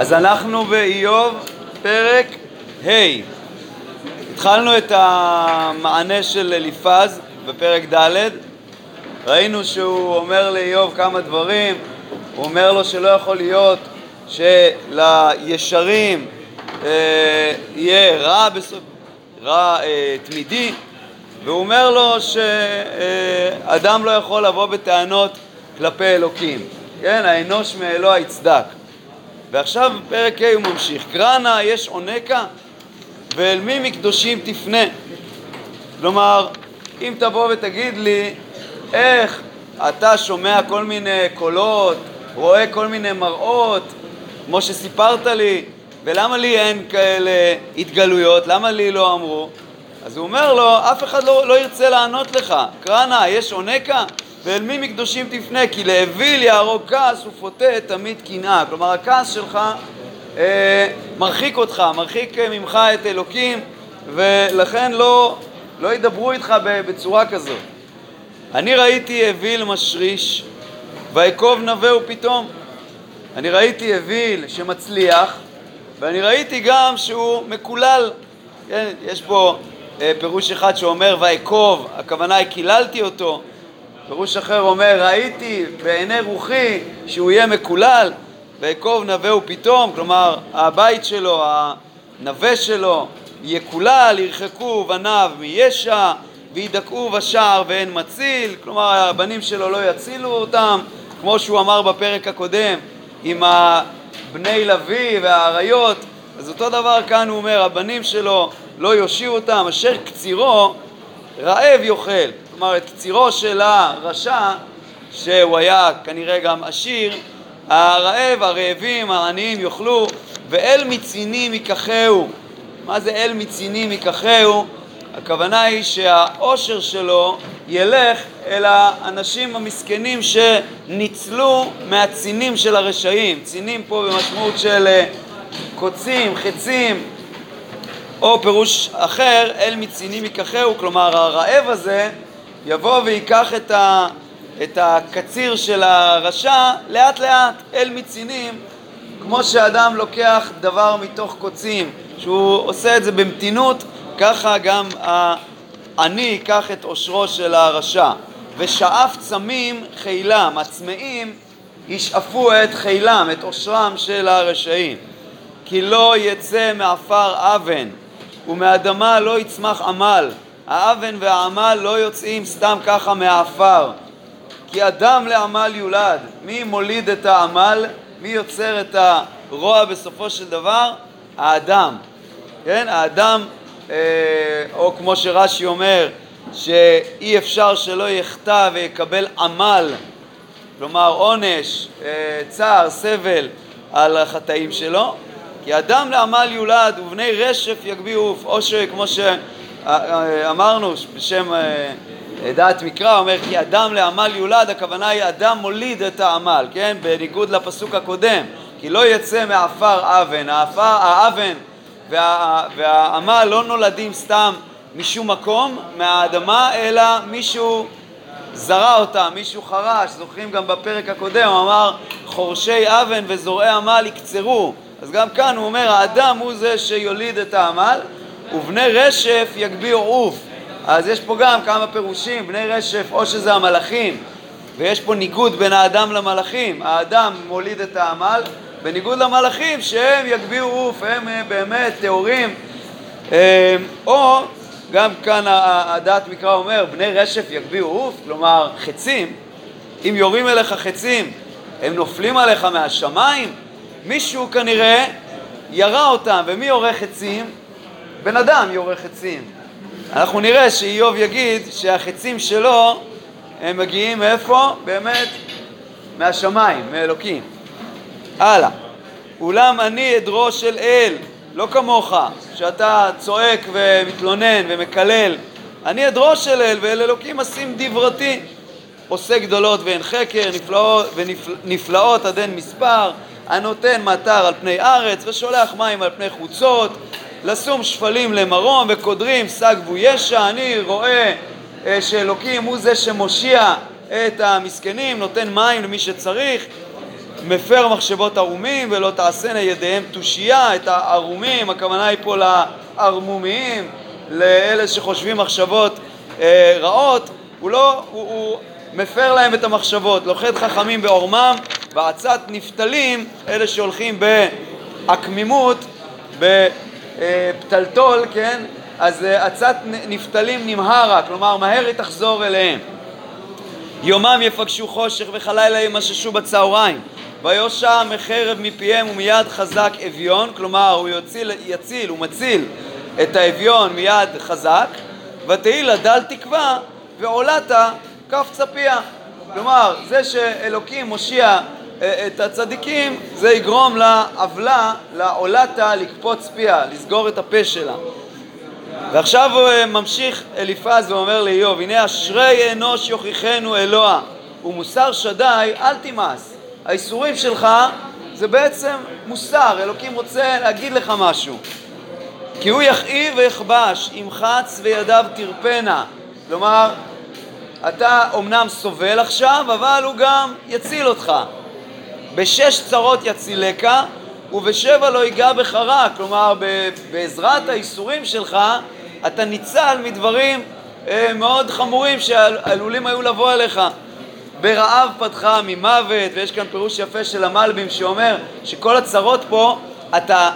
אז אנחנו באיוב פרק ה'. התחלנו את המענה של אליפז בפרק ד', ראינו שהוא אומר לאיוב כמה דברים, הוא אומר לו שלא יכול להיות שלישרים אה, יהיה רע, בסוף, רע אה, תמידי, והוא אומר לו שאדם לא יכול לבוא בטענות כלפי אלוקים, כן, האנוש מאלוה יצדק. ועכשיו פרק ה' הוא ממשיך, קרא נא יש עונקה ואל מי מקדושים תפנה. כלומר, אם תבוא ותגיד לי איך אתה שומע כל מיני קולות, רואה כל מיני מראות, כמו שסיפרת לי, ולמה לי אין כאלה התגלויות? למה לי לא אמרו? אז הוא אומר לו, אף אחד לא, לא ירצה לענות לך. קרא נא, היש עונך? ואל מי מקדושים תפנה? כי לאוויל יהרוג כעש ופותה תמית קנאה. כלומר, הכעס שלך אה, מרחיק אותך, מרחיק ממך את אלוקים, ולכן לא, לא ידברו איתך בצורה כזאת. אני ראיתי אוויל משריש, ואקוב נווהו פתאום. אני ראיתי אוויל שמצליח, ואני ראיתי גם שהוא מקולל. כן, יש פה אה, פירוש אחד שאומר ויקוב, הכוונה היא קיללתי אותו. פירוש אחר אומר ראיתי בעיני רוחי שהוא יהיה מקולל, ויקוב נווה ופתאום, כלומר הבית שלו, הנווה שלו, יקולל, ירחקו בניו מישע, וידכאו בשער ואין מציל, כלומר הבנים שלו לא יצילו אותם, כמו שהוא אמר בפרק הקודם עם בני לוי והאריות, אז אותו דבר כאן הוא אומר, הבנים שלו לא יושיעו אותם, אשר קצירו רעב יאכל. כלומר, את קצירו של הרשע, שהוא היה כנראה גם עשיר, הרעב, הרעבים, העניים יאכלו, ואל מצינים ייקחהו. מה זה אל מצינים ייקחהו? הכוונה היא שהאושר שלו ילך אל האנשים המסכנים שניצלו מהצינים של הרשעים. צינים פה במשמעות של אה, קוצים, חצים, או פירוש אחר, אל מצינים ייקחהו, כלומר הרעב הזה יבוא ויקח את, ה, את הקציר של הרשע לאט לאט אל מצינים, כמו שאדם לוקח דבר מתוך קוצים, שהוא עושה את זה במתינות, ככה גם העני ייקח את עושרו של הרשע. ושאף צמים חילם, הצמאים ישאפו את חילם, את עושרם של הרשעים. כי לא יצא מעפר אבן, ומאדמה לא יצמח עמל. האבן והעמל לא יוצאים סתם ככה מהעפר. כי אדם לעמל יולד. מי מוליד את העמל? מי יוצר את הרוע בסופו של דבר? האדם. כן? האדם, אה, או כמו שרש"י אומר, שאי אפשר שלא יחטא ויקבל עמל, כלומר עונש, אה, צער, סבל על החטאים שלו, כי אדם לעמל יולד ובני רשף יגביאו עוף, או שכמו שאמרנו בשם אה, דעת מקרא, אומר כי אדם לעמל יולד, הכוונה היא אדם מוליד את העמל, כן? בניגוד לפסוק הקודם, כי לא יצא מעפר אבן, העפר, האבן וה, והעמל לא נולדים סתם משום מקום, מהאדמה, אלא מישהו זרע אותם, מישהו חרש, זוכרים גם בפרק הקודם, הוא אמר חורשי אבן וזורעי עמל יקצרו אז גם כאן הוא אומר, האדם הוא זה שיוליד את העמל, ובני רשף יגביאו עוף. אז יש פה גם כמה פירושים, בני רשף או שזה המלאכים, ויש פה ניגוד בין האדם למלאכים, האדם מוליד את העמל, בניגוד למלאכים שהם יגביאו עוף, הם אה, באמת טהורים, אה, או גם כאן הדעת מקרא אומר, בני רשף יגביאו עוף, כלומר חצים, אם יורים אליך חצים, הם נופלים עליך מהשמיים, מישהו כנראה ירה אותם, ומי יורה חצים? בן אדם יורה חצים. אנחנו נראה שאיוב יגיד שהחצים שלו הם מגיעים מאיפה? באמת מהשמיים, מאלוקים. הלאה. אולם אני עדרו של אל, לא כמוך, שאתה צועק ומתלונן ומקלל. אני עדרו של אל, ואל אלוקים אשים דברתי. עושה גדולות ואין חקר, נפלאות, ונפלאות עד אין מספר, הנותן מטר על פני ארץ ושולח מים על פני חוצות, לשום שפלים למרום וקודרים שג וישע, אני רואה אה, שאלוקים הוא זה שמושיע את המסכנים, נותן מים למי שצריך, מפר מחשבות ערומים ולא תעשינה ידיהם תושייה, את הערומים, הכוונה היא פה לערמומיים, לאלה שחושבים מחשבות אה, רעות, הוא לא, הוא, הוא מפר להם את המחשבות, לוכד חכמים בעורמם ועצת נפתלים, אלה שהולכים בעקמימות, בפתלתול, כן? אז אה, עצת נפתלים נמהרה, כלומר מהר היא תחזור אליהם. יומם יפגשו חושך וכלילה ימששו בצהריים ויושע מחרב מפיהם ומיד חזק אביון, כלומר הוא יציל, יציל, הוא מציל את האביון מיד חזק ותהי לה דל תקווה ועולת כף צפיה. כלומר, זה שאלוקים מושיע אה, את הצדיקים, זה יגרום לעוולה, לעולתה, לקפוץ פיה, לסגור את הפה שלה. ועכשיו הוא אה, ממשיך אליפז ואומר לאיוב, הנה אשרי אנוש יוכיחנו אלוה ומוסר שדי אל תמאס. האיסורים שלך זה בעצם מוסר, אלוקים רוצה להגיד לך משהו. כי הוא יכאיב ויכבש, ימחץ וידיו תרפנה. כלומר, אתה אומנם סובל עכשיו, אבל הוא גם יציל אותך. בשש צרות יצילך, ובשבע לא ייגע בך רע. כלומר, בעזרת האיסורים שלך, אתה ניצל מדברים אה, מאוד חמורים שעלולים היו לבוא אליך. ברעב פתחה ממוות, ויש כאן פירוש יפה של המלבים שאומר שכל הצרות פה, אתה,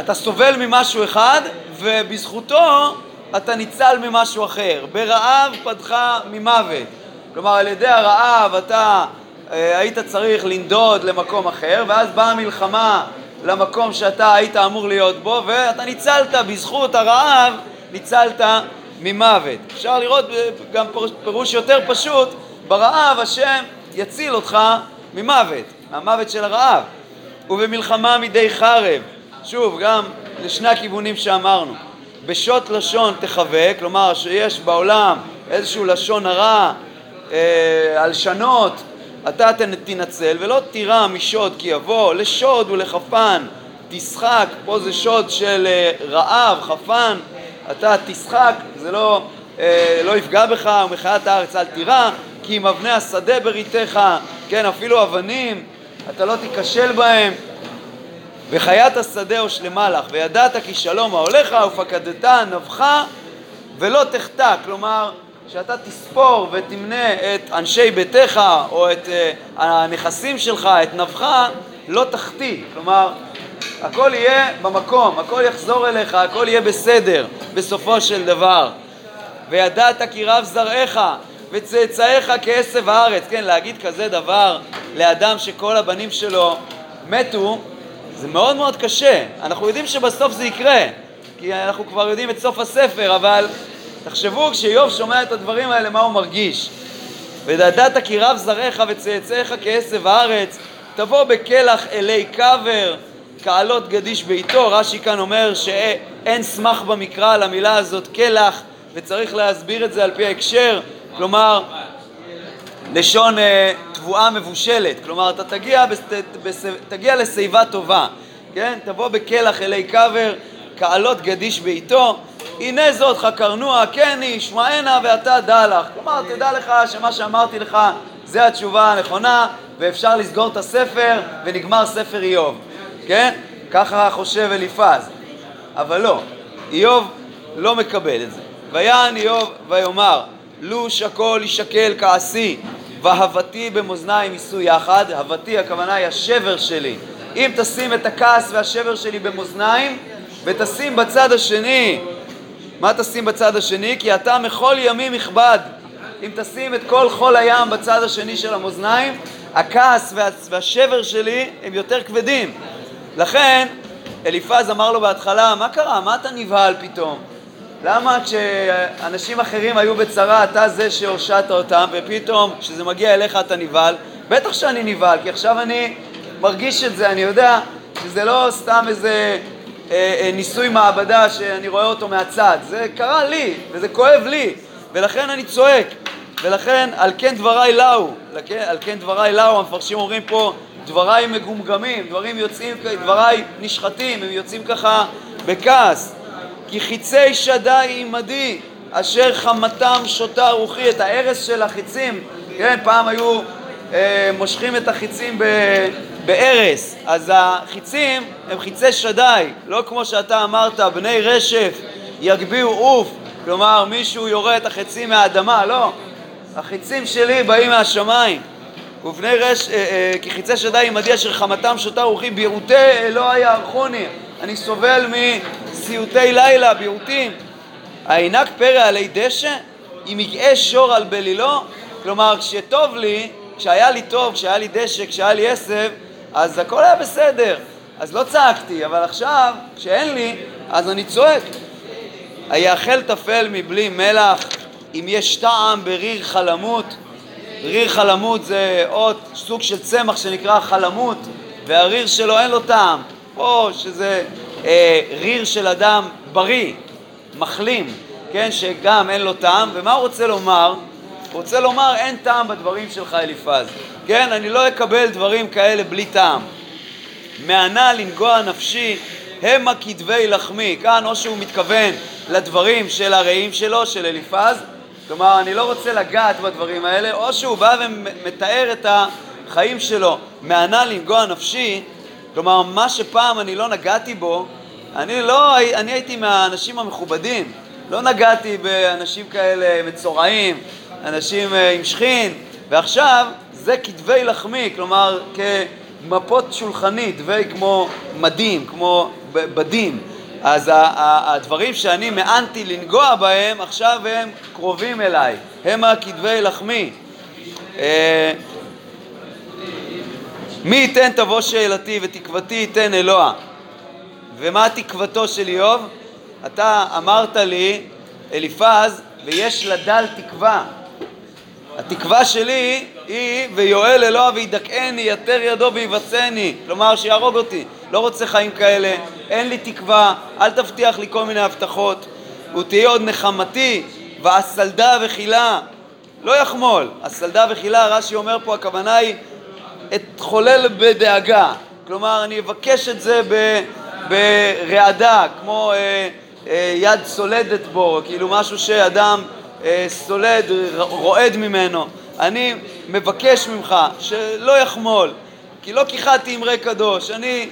אתה סובל ממשהו אחד, ובזכותו אתה ניצל ממשהו אחר. ברעב פתחה ממוות. כלומר, על ידי הרעב אתה היית צריך לנדוד למקום אחר, ואז באה המלחמה למקום שאתה היית אמור להיות בו, ואתה ניצלת בזכות הרעב, ניצלת ממוות. אפשר לראות גם פירוש יותר פשוט, ברעב השם יציל אותך ממוות, מהמוות של הרעב. ובמלחמה מדי חרב, שוב, גם לשני הכיוונים שאמרנו. בשוט לשון תחווה, כלומר שיש בעולם איזשהו לשון הרע, אה, הלשנות, אתה תנצל, ולא תירא משוד כי יבוא, לשוד ולחפן. תשחק, פה זה שוד של אה, רעב, חפן, אתה תשחק, זה לא, אה, לא יפגע בך, ומחיית הארץ אל תירא, כי עם אבני השדה בריתך, כן, אפילו אבנים, אתה לא תיכשל בהם. וחיית השדה הושלמה לך, וידעת כי שלום ההולך ופקדת נבך ולא תחטא, כלומר שאתה תספור ותמנה את אנשי ביתך או את uh, הנכסים שלך, את נבך, לא תחטיא, כלומר הכל יהיה במקום, הכל יחזור אליך, הכל יהיה בסדר בסופו של דבר. וידעת כי רב זרעך וצאצאיך כעשב הארץ, כן, להגיד כזה דבר לאדם שכל הבנים שלו מתו, זה מאוד מאוד קשה. אנחנו יודעים שבסוף זה יקרה, כי אנחנו כבר יודעים את סוף הספר, אבל תחשבו כשאיוב שומע את הדברים האלה, מה הוא מרגיש. ודעת כי רב זרעך וצאצאיך כעשב הארץ, תבוא בקלח אלי קבר, כעלות גדיש ביתו. רש"י כאן אומר שאין סמך במקרא על המילה הזאת קלח, וצריך להסביר את זה על פי ההקשר. כלומר, לשון אה, תבואה מבושלת, כלומר אתה תגיע, תגיע לשיבה טובה, כן? תבוא בקלח אלי קבר, כעלות גדיש בעיתו, הנה זאת חקרנוה, כן היא, שמענה ואתה דע לך. כלומר, תדע לך שמה שאמרתי לך זה התשובה הנכונה, ואפשר לסגור את הספר, ונגמר ספר איוב, כן? ככה חושב אליפז. אבל לא, איוב לא מקבל את זה. ויען איוב ויאמר לו שקול יישקל כעשי והבתי במאזניים יישאו יחד, הבתי הכוונה היא השבר שלי. אם תשים את הכעס והשבר שלי במאזניים ותשים בצד השני, מה תשים בצד השני? כי אתה מכל ימים יכבד. אם תשים את כל חול הים בצד השני של המאזניים, הכעס וה, והשבר שלי הם יותר כבדים. לכן אליפז אמר לו בהתחלה, מה קרה? מה אתה נבהל פתאום? למה כשאנשים אחרים היו בצרה, אתה זה שהושעת אותם, ופתאום כשזה מגיע אליך אתה נבהל? בטח שאני נבהל, כי עכשיו אני מרגיש את זה, אני יודע שזה לא סתם איזה ניסוי מעבדה שאני רואה אותו מהצד, זה קרה לי, וזה כואב לי, ולכן אני צועק, ולכן על כן דבריי לאו, על כן דבריי לאו, המפרשים אומרים פה דבריי מגומגמים, דברים יוצאים, דבריי נשחטים, הם יוצאים ככה בכעס. כי חיצי שדי עמדי, אשר חמתם שותה רוחי, את ההרס של החיצים, כן, פעם היו אה, מושכים את החיצים בארס, אז החיצים הם חיצי שדי, לא כמו שאתה אמרת, בני רשף יגביהו עוף, כלומר מישהו יורה את החיצים מהאדמה, לא, החיצים שלי באים מהשמיים. ובני רש, אה, אה, כי חיצי שדי עמדי אשר חמתם שותה רוחי ביעוטי אלוהי יערכוני. אני סובל מסיוטי לילה, ביעוטים. העינק פרא עלי דשא, אם יגעה שור על בלילו, כלומר כשטוב לי, כשהיה לי טוב, כשהיה לי דשא, כשהיה לי עשב, אז הכל היה בסדר. אז לא צעקתי, אבל עכשיו, כשאין לי, אז אני צועק. היאכל תפל מבלי מלח, אם יש טעם בריר חלמות. ריר חלמות זה עוד סוג של צמח שנקרא חלמות, והריר שלו אין לו טעם. או שזה אה, ריר של אדם בריא, מחלים, כן, שגם אין לו טעם, ומה הוא רוצה לומר? רוצה לומר אין טעם בדברים שלך אליפז, כן, אני לא אקבל דברים כאלה בלי טעם. מענה לנגוע נפשי המה כתבי לחמי, כאן או שהוא מתכוון לדברים של הרעים שלו, של אליפז, כלומר אני לא רוצה לגעת בדברים האלה, או שהוא בא ומתאר את החיים שלו, מענה לנגוע נפשי, כלומר מה שפעם אני לא נגעתי בו, אני לא, אני הייתי מהאנשים המכובדים, לא נגעתי באנשים כאלה מצורעים, אנשים אה, עם שכין, ועכשיו זה כתבי לחמי, כלומר כמפות שולחנית, דבי כמו מדים, כמו בדים. אז הדברים שאני מאנתי לנגוע בהם, עכשיו הם קרובים אליי, הם הכתבי לחמי. אה, מי ייתן תבוא שאלתי ותקוותי ייתן אלוה. ומה תקוותו של איוב? אתה אמרת לי, אליפז, ויש לדל תקווה. התקווה שלי היא ויואל אלוה וידכאני, יתר ידו ויבצני, כלומר שיהרוג אותי. לא רוצה חיים כאלה, אין לי תקווה, אל תבטיח לי כל מיני הבטחות. ותהיה עוד נחמתי, ואסלדה וחילה, לא יחמול. אסלדה וחילה, רש"י אומר פה, הכוונה היא אתחולל בדאגה. כלומר, אני אבקש את זה ברעדה, כמו אה, אה, יד סולדת בו, כאילו משהו שאדם סולד, רועד ממנו. אני מבקש ממך שלא יחמול, כי לא כיחדתי אמרי קדוש, אני,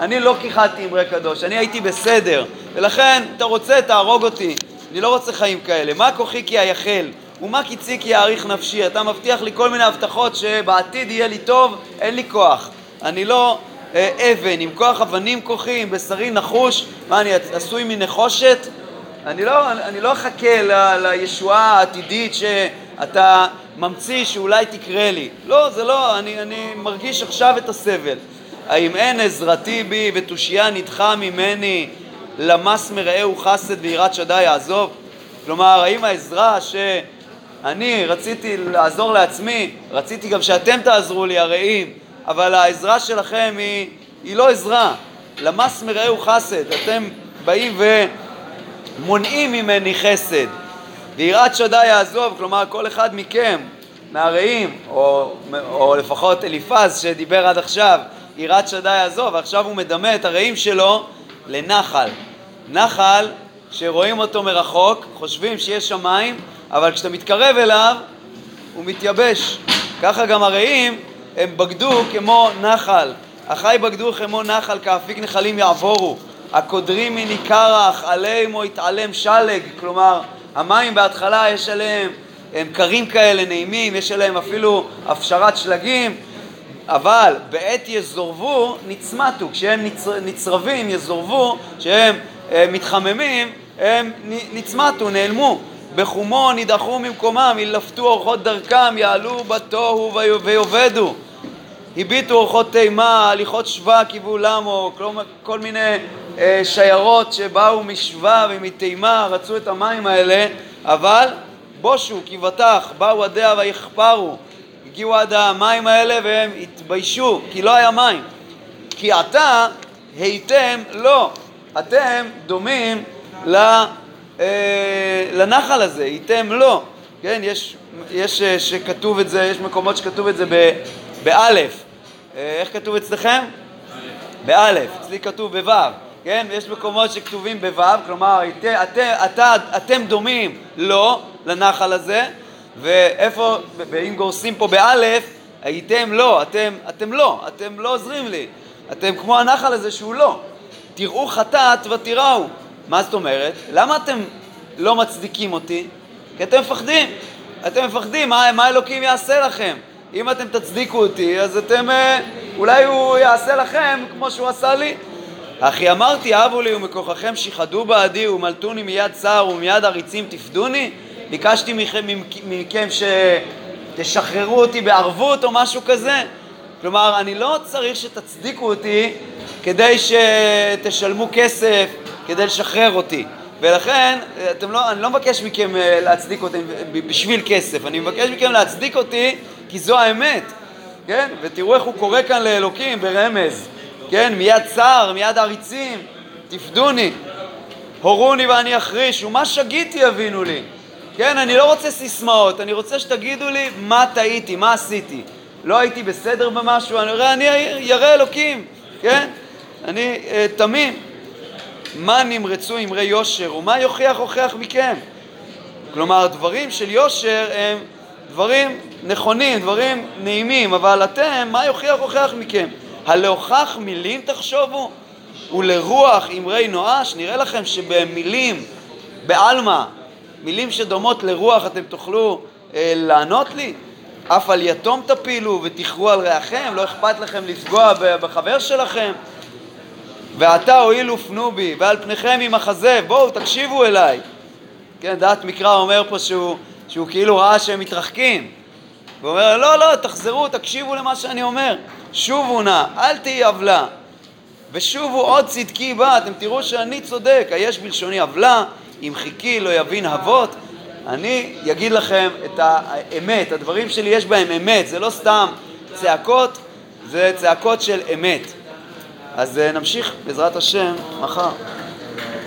אני לא כיחדתי אמרי קדוש, אני הייתי בסדר, ולכן אתה רוצה, תהרוג אותי, אני לא רוצה חיים כאלה. מה כוחי כי אייחל, ומה קיצי כי יאריך נפשי? אתה מבטיח לי כל מיני הבטחות שבעתיד יהיה לי טוב, אין לי כוח. אני לא אה, אבן, עם כוח אבנים כוחי, עם בשרי נחוש, מה אני עשוי מנחושת? אני לא, אני לא אחכה ל, לישועה העתידית שאתה ממציא שאולי תקרה לי. לא, זה לא, אני, אני מרגיש עכשיו את הסבל. האם אין עזרתי בי ותושייה נדחה ממני למס מרעהו חסד ויראת שדי יעזוב? כלומר, האם העזרה שאני רציתי לעזור לעצמי, רציתי גם שאתם תעזרו לי הרעים, אבל העזרה שלכם היא, היא לא עזרה. למס מרעהו חסד, אתם באים ו... מונעים ממני חסד. ויראת שדי יעזוב, כלומר כל אחד מכם, מהרעים, או, או לפחות אליפז שדיבר עד עכשיו, יראת שדי יעזוב, ועכשיו הוא מדמה את הרעים שלו לנחל. נחל שרואים אותו מרחוק, חושבים שיש שמיים, אבל כשאתה מתקרב אליו הוא מתייבש. ככה גם הרעים הם בגדו כמו נחל. החי בגדו כמו נחל, כאפיק נחלים יעבורו. הקודרים מני קרח, עליהם או יתעלם שלג, כלומר המים בהתחלה יש עליהם, הם קרים כאלה, נעימים, יש עליהם אפילו הפשרת שלגים, אבל בעת יזורבו נצמתו, כשהם נצר, נצרבים, יזורבו, כשהם אה, מתחממים, הם נצמתו, נעלמו. בחומו נידחו ממקומם, ילפתו אורחות דרכם, יעלו בתוהו ויאבדו. הביטו אורחות תימה, הליכות שווה קיבו למו, כל מיני אה, שיירות שבאו משווה ומתימה, רצו את המים האלה, אבל בושו כי בטח, באו עדיה ויכפרו, הגיעו עד המים האלה והם התביישו, כי לא היה מים. כי עתה הייתם לא, אתם דומים ל, אה, לנחל הזה, הייתם לא. כן, יש, יש אה, שכתוב את זה, יש מקומות שכתוב את זה באלף. אה, איך כתוב אצלכם? באלף. אצלי כתוב בו'. כן? ויש מקומות שכתובים בו', כלומר, את, את, את, אתם דומים לו, לנחל הזה, ואיפה, ואם גורסים פה באלף, הייתם לא, אתם, אתם לא, אתם לא עוזרים לי. אתם כמו הנחל הזה שהוא לא. תראו חטאת ותיראו. מה זאת אומרת? למה אתם לא מצדיקים אותי? כי אתם מפחדים. אתם מפחדים, מה, מה אלוקים יעשה לכם? אם אתם תצדיקו אותי, אז אתם, אה, אולי הוא יעשה לכם כמו שהוא עשה לי. אחי אמרתי, אבו לי ומכוחכם שיחדו בעדי ומלטוני מיד צער ומיד עריצים תפדוני? ביקשתי מכם, מכם שתשחררו אותי בערבות או משהו כזה? כלומר, אני לא צריך שתצדיקו אותי כדי שתשלמו כסף כדי לשחרר אותי. ולכן, לא, אני לא מבקש מכם אה, להצדיק אותי בשביל כסף, אני מבקש מכם להצדיק אותי כי זו האמת, כן? ותראו איך הוא קורא כאן לאלוקים ברמז, כן? מיד צר, מיד עריצים, תפדוני, הורוני ואני אחריש, ומה שגיתי יבינו לי, כן? אני לא רוצה סיסמאות, אני רוצה שתגידו לי מה טעיתי, מה עשיתי. לא הייתי בסדר במשהו, אני אומר, אני ירא אלוקים, כן? אני אה, תמים. מה נמרצו אמרי יושר ומה יוכיח הוכיח מכם? כלומר, דברים של יושר הם דברים נכונים, דברים נעימים, אבל אתם, מה יוכיח הוכיח מכם? הלהוכח מילים תחשובו? ולרוח אמרי נואש? נראה לכם שבמילים, בעלמא, מילים שדומות לרוח אתם תוכלו אה, לענות לי? אף על יתום תפילו ותכרו על רעכם, לא אכפת לכם לפגוע בחבר שלכם? ועתה הואילו פנו בי, ועל פניכם עם החזה, בואו תקשיבו אליי. כן, דעת מקרא אומר פה שהוא, שהוא כאילו ראה שהם מתרחקים. הוא אומר, לא, לא, תחזרו, תקשיבו למה שאני אומר. שובו נא, אל תהי עוולה. ושובו עוד צדקי בה, אתם תראו שאני צודק, היש בלשוני עוולה, אם חיכי לא יבין אבות. אני אגיד לכם את האמת, הדברים שלי יש בהם אמת, זה לא סתם צעקות, זה צעקות של אמת. אז אה, נמשיך בעזרת השם מחר.